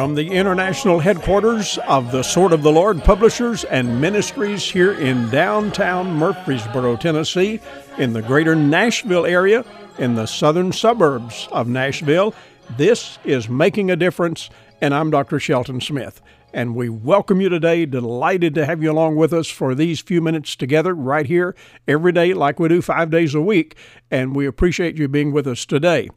From the international headquarters of the Sword of the Lord Publishers and Ministries here in downtown Murfreesboro, Tennessee, in the greater Nashville area, in the southern suburbs of Nashville, this is Making a Difference, and I'm Dr. Shelton Smith and we welcome you today. Delighted to have you along with us for these few minutes together right here every day, like we do five days a week. And we appreciate you being with us today.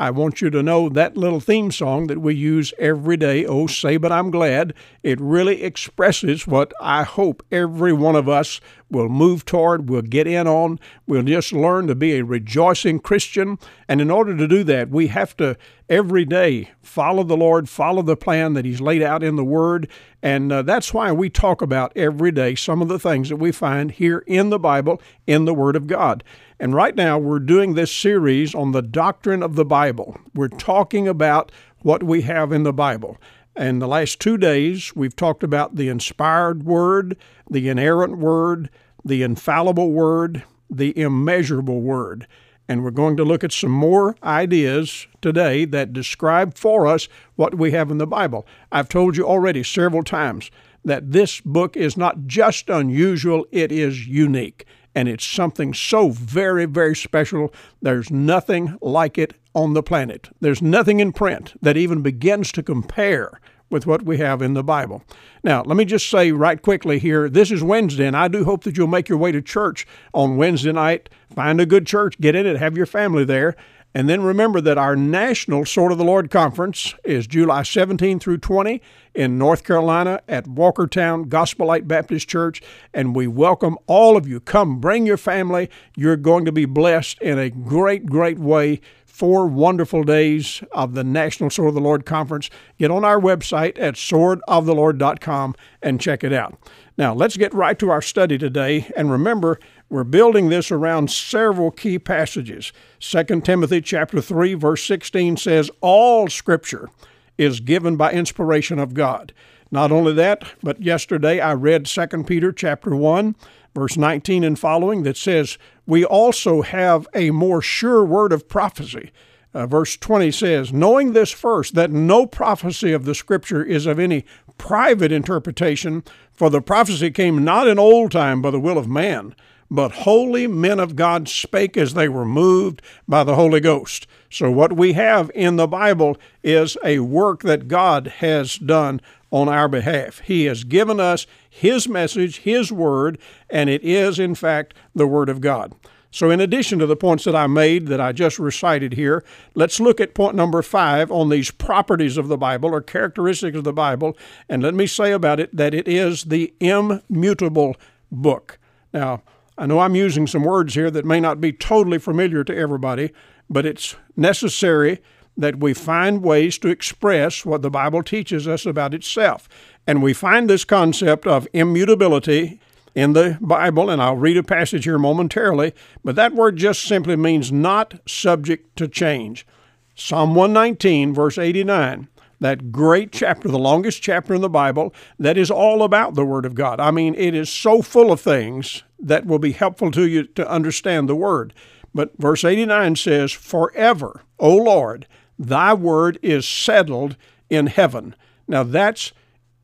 I want you to know that little theme song that we use every day, Oh Say But I'm Glad, it really expresses what I hope every one of us will move toward, We'll get in on. We'll just learn to be a rejoicing Christian. And in order to do that, we have to every day follow the Lord, follow the plan that He's laid out in the Word. And uh, that's why we talk about every day some of the things that we find here in the Bible, in the Word of God. And right now, we're doing this series on the doctrine of the Bible. We're talking about what we have in the Bible. And the last two days, we've talked about the inspired Word, the inerrant Word, the infallible Word, the immeasurable Word. And we're going to look at some more ideas today that describe for us what we have in the Bible. I've told you already several times that this book is not just unusual, it is unique and it's something so very, very special. There's nothing like it on the planet. There's nothing in print that even begins to compare with what we have in the Bible. Now, let me just say right quickly here this is Wednesday, and I do hope that you'll make your way to church on Wednesday night. Find a good church, get in it, have your family there. And then remember that our national Sword of the Lord conference is July 17 through 20 in North Carolina at Walkertown Gospel Light Baptist Church. And we welcome all of you. Come, bring your family. You're going to be blessed in a great, great way. Four wonderful days of the National Sword of the Lord Conference. Get on our website at swordoftheLord.com and check it out. Now, let's get right to our study today. And remember, we're building this around several key passages. 2 Timothy chapter 3 verse 16 says all scripture is given by inspiration of God. Not only that, but yesterday I read 2 Peter chapter 1 verse 19 and following that says, "We also have a more sure word of prophecy." Uh, verse 20 says, Knowing this first, that no prophecy of the Scripture is of any private interpretation, for the prophecy came not in old time by the will of man, but holy men of God spake as they were moved by the Holy Ghost. So, what we have in the Bible is a work that God has done on our behalf. He has given us His message, His word, and it is, in fact, the Word of God. So, in addition to the points that I made that I just recited here, let's look at point number five on these properties of the Bible or characteristics of the Bible. And let me say about it that it is the immutable book. Now, I know I'm using some words here that may not be totally familiar to everybody, but it's necessary that we find ways to express what the Bible teaches us about itself. And we find this concept of immutability in the Bible, and I'll read a passage here momentarily, but that word just simply means not subject to change. Psalm 119, verse 89, that great chapter, the longest chapter in the Bible, that is all about the Word of God. I mean, it is so full of things that will be helpful to you to understand the Word. But verse 89 says, Forever, O Lord, thy word is settled in heaven. Now that's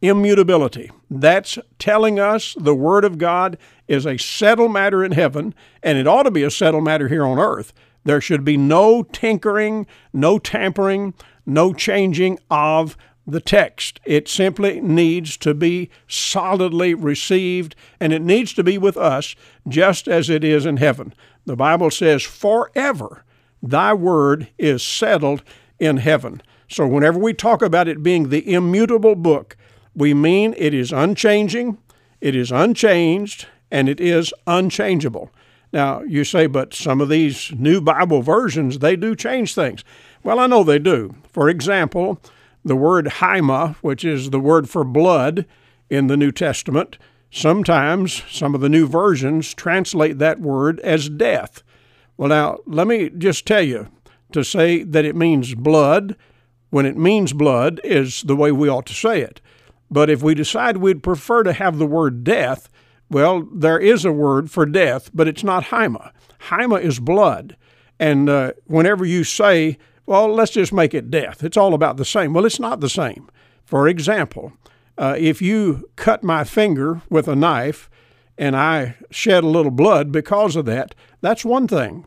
immutability. That's telling us the Word of God is a settled matter in heaven, and it ought to be a settled matter here on earth. There should be no tinkering, no tampering, no changing of the text. It simply needs to be solidly received, and it needs to be with us just as it is in heaven. The Bible says, Forever thy word is settled in heaven. So, whenever we talk about it being the immutable book, we mean it is unchanging, it is unchanged, and it is unchangeable. Now, you say, but some of these new Bible versions, they do change things. Well, I know they do. For example, the word haima, which is the word for blood in the New Testament, sometimes some of the new versions translate that word as death. Well, now, let me just tell you to say that it means blood when it means blood is the way we ought to say it. But if we decide we'd prefer to have the word death, well, there is a word for death, but it's not haima. Haima is blood. And uh, whenever you say, well, let's just make it death, it's all about the same. Well, it's not the same. For example, uh, if you cut my finger with a knife and I shed a little blood because of that, that's one thing.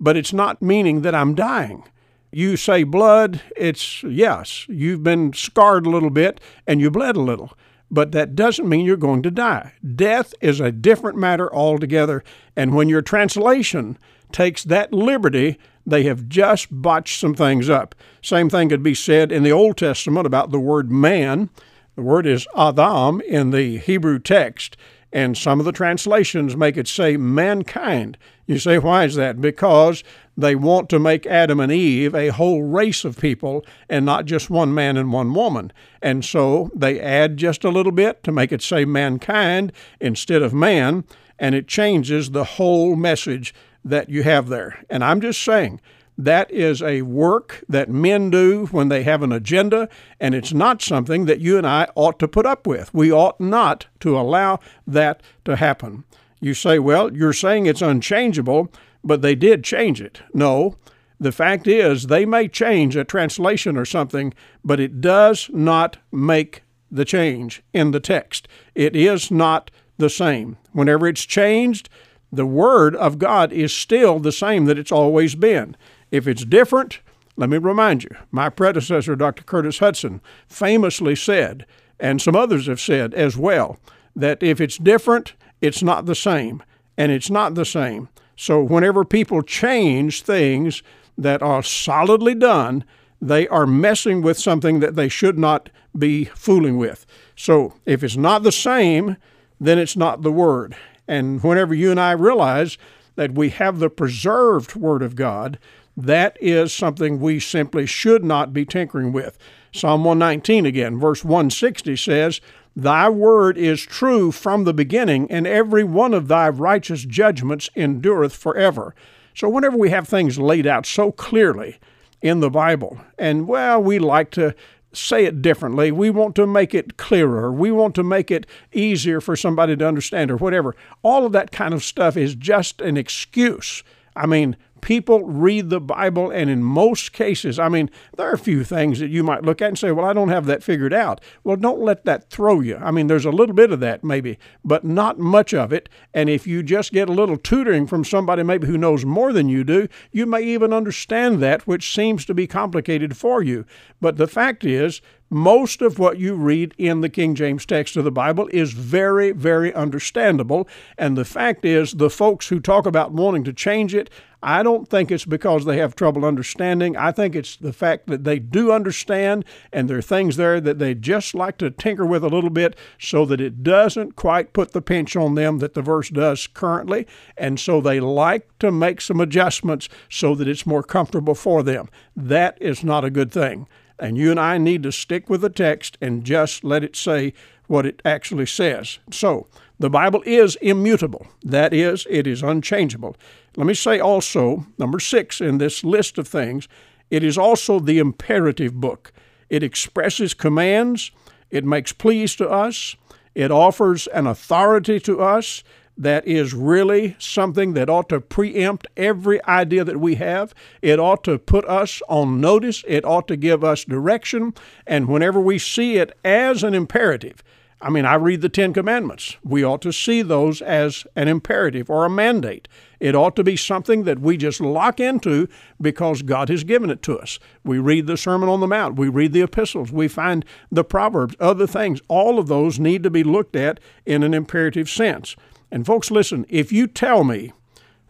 But it's not meaning that I'm dying. You say blood, it's yes, you've been scarred a little bit and you bled a little, but that doesn't mean you're going to die. Death is a different matter altogether, and when your translation takes that liberty, they have just botched some things up. Same thing could be said in the Old Testament about the word man. The word is Adam in the Hebrew text, and some of the translations make it say mankind. You say, why is that? Because they want to make Adam and Eve a whole race of people and not just one man and one woman. And so they add just a little bit to make it say mankind instead of man, and it changes the whole message that you have there. And I'm just saying, that is a work that men do when they have an agenda, and it's not something that you and I ought to put up with. We ought not to allow that to happen. You say, well, you're saying it's unchangeable, but they did change it. No, the fact is they may change a translation or something, but it does not make the change in the text. It is not the same. Whenever it's changed, the Word of God is still the same that it's always been. If it's different, let me remind you, my predecessor, Dr. Curtis Hutson, famously said, and some others have said as well, that if it's different, it's not the same. And it's not the same. So whenever people change things that are solidly done, they are messing with something that they should not be fooling with. So if it's not the same, then it's not the Word. And whenever you and I realize that we have the preserved Word of God, that is something we simply should not be tinkering with. Psalm 119 again, verse 160 says, Thy word is true from the beginning, and every one of thy righteous judgments endureth forever. So, whenever we have things laid out so clearly in the Bible, and well, we like to say it differently, we want to make it clearer, we want to make it easier for somebody to understand, or whatever, all of that kind of stuff is just an excuse. I mean, people read the Bible, and in most cases, I mean, there are a few things that you might look at and say, Well, I don't have that figured out. Well, don't let that throw you. I mean, there's a little bit of that maybe, but not much of it. And if you just get a little tutoring from somebody maybe who knows more than you do, you may even understand that, which seems to be complicated for you. But the fact is, most of what you read in the King James text of the Bible is very, very understandable. And the fact is, the folks who talk about wanting to change it, I don't think it's because they have trouble understanding. I think it's the fact that they do understand, and there are things there that they just like to tinker with a little bit so that it doesn't quite put the pinch on them that the verse does currently. And so they like to make some adjustments so that it's more comfortable for them. That is not a good thing. And you and I need to stick with the text and just let it say what it actually says. So, the Bible is immutable. That is, it is unchangeable. Let me say also, number six in this list of things, it is also the imperative book. It expresses commands, it makes pleas to us, it offers an authority to us, that is really something that ought to preempt every idea that we have. It ought to put us on notice. It ought to give us direction. And whenever we see it as an imperative, I mean, I read the Ten Commandments. We ought to see those as an imperative or a mandate. It ought to be something that we just lock into because God has given it to us. We read the Sermon on the Mount, we read the epistles, we find the Proverbs, other things. All of those need to be looked at in an imperative sense. And folks, listen, if you tell me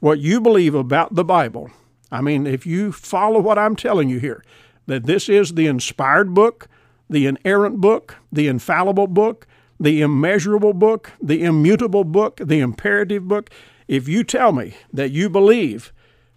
what you believe about the Bible, I mean, if you follow what I'm telling you here, that this is the inspired book, the inerrant book, the infallible book, the immeasurable book, the immutable book, the imperative book, if you tell me that you believe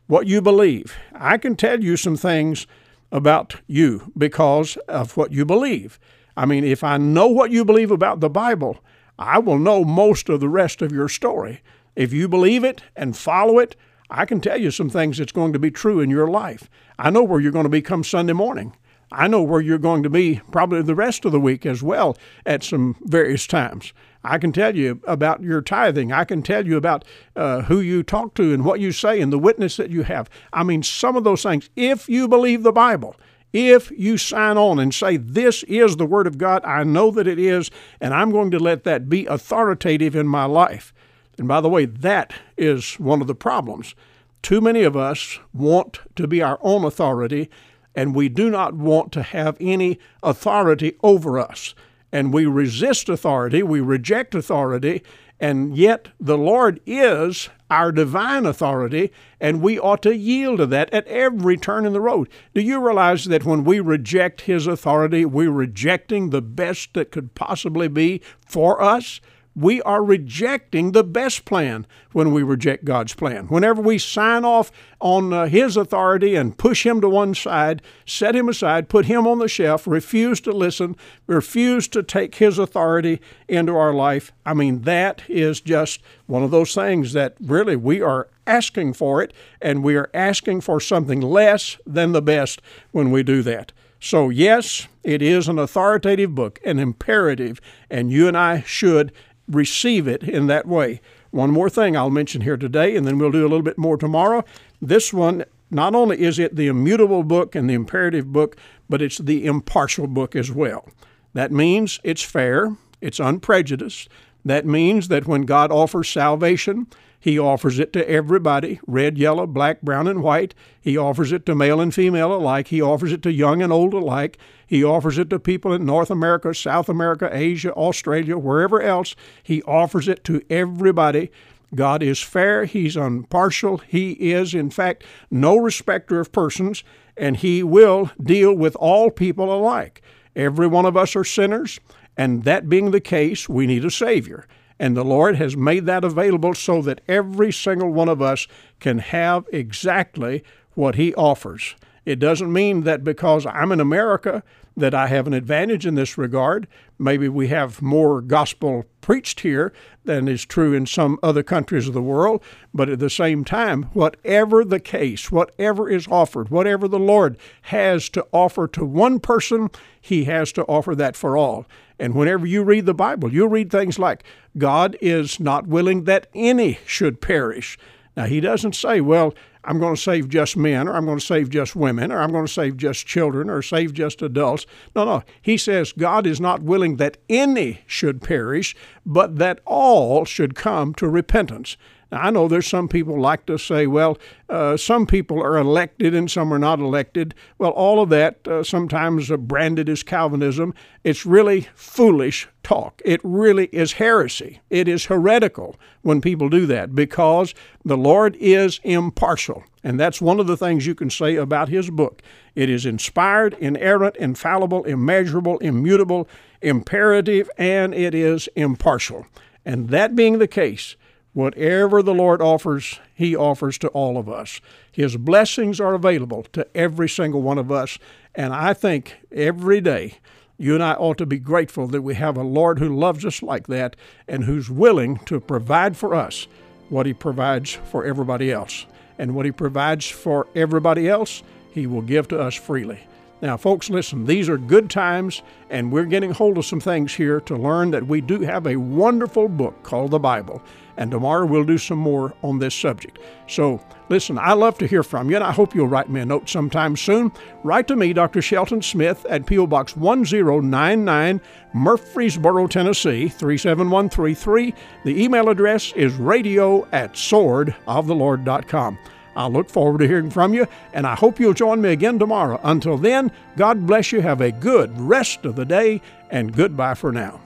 what you believe, I can tell you some things about you because of what you believe. I mean, if I know what you believe about the Bible, I will know most of the rest of your story. If you believe it and follow it, I can tell you some things that's going to be true in your life. I know where you're going to be come Sunday morning. I know where you're going to be probably the rest of the week as well at some various times. I can tell you about your tithing. I can tell you about uh, who you talk to and what you say and the witness that you have. I mean, some of those things, if you believe the Bible, if you sign on and say, This is the Word of God, I know that it is, and I'm going to let that be authoritative in my life. And by the way, that is one of the problems. Too many of us want to be our own authority, and we do not want to have any authority over us. And we resist authority, we reject authority, and yet the Lord is our divine authority, and we ought to yield to that at every turn in the road. Do you realize that when we reject His authority, we're rejecting the best that could possibly be for us? We are rejecting the best plan when we reject God's plan. Whenever we sign off on uh, His authority and push Him to one side, set Him aside, put Him on the shelf, refuse to listen, refuse to take His authority into our life, I mean, that is just one of those things that really we are asking for it, and we are asking for something less than the best when we do that. So, yes, it is an authoritative book, an imperative, and you and I should receive it in that way. One more thing I'll mention here today, and then we'll do a little bit more tomorrow. This one, not only is it the immutable book and the imperative book, but it's the impartial book as well. That means it's fair, it's unprejudiced. That means that when God offers salvation, he offers it to everybody red, yellow, black, brown, and white. He offers it to male and female alike. He offers it to young and old alike. He offers it to people in North America, South America, Asia, Australia, wherever else. He offers it to everybody. God is fair. He's impartial. He is, in fact, no respecter of persons, and He will deal with all people alike. Every one of us are sinners, and that being the case, we need a Savior. And the Lord has made that available so that every single one of us can have exactly what He offers. It doesn't mean that because I'm in America that I have an advantage in this regard. Maybe we have more gospel preached here than is true in some other countries of the world, but at the same time, whatever the case, whatever is offered, whatever the Lord has to offer to one person, He has to offer that for all. And whenever you read the Bible, you'll read things like, God is not willing that any should perish. Now, He doesn't say, well, I'm going to save just men, or I'm going to save just women, or I'm going to save just children, or save just adults. No, no. He says God is not willing that any should perish, but that all should come to repentance. I know there's some people like to say, well, uh, some people are elected and some are not elected. Well, all of that uh, sometimes uh, branded as Calvinism. It's really foolish talk. It really is heresy. It is heretical when people do that because the Lord is impartial. And that's one of the things you can say about his book. It is inspired, inerrant, infallible, immeasurable, immutable, imperative, and it is impartial. And that being the case, Whatever the Lord offers, He offers to all of us. His blessings are available to every single one of us. And I think every day you and I ought to be grateful that we have a Lord who loves us like that and who's willing to provide for us what He provides for everybody else. And what He provides for everybody else, He will give to us freely. Now, folks, listen, these are good times, and we're getting hold of some things here to learn that we do have a wonderful book called the Bible. And tomorrow we'll do some more on this subject. So, listen, I love to hear from you, and I hope you'll write me a note sometime soon. Write to me, Dr. Shelton Smith, at P.O. Box 1099, Murfreesboro, Tennessee 37133. The email address is radio at swordoftheLord.com. I'll look forward to hearing from you, and I hope you'll join me again tomorrow. Until then, God bless you. Have a good rest of the day, and goodbye for now.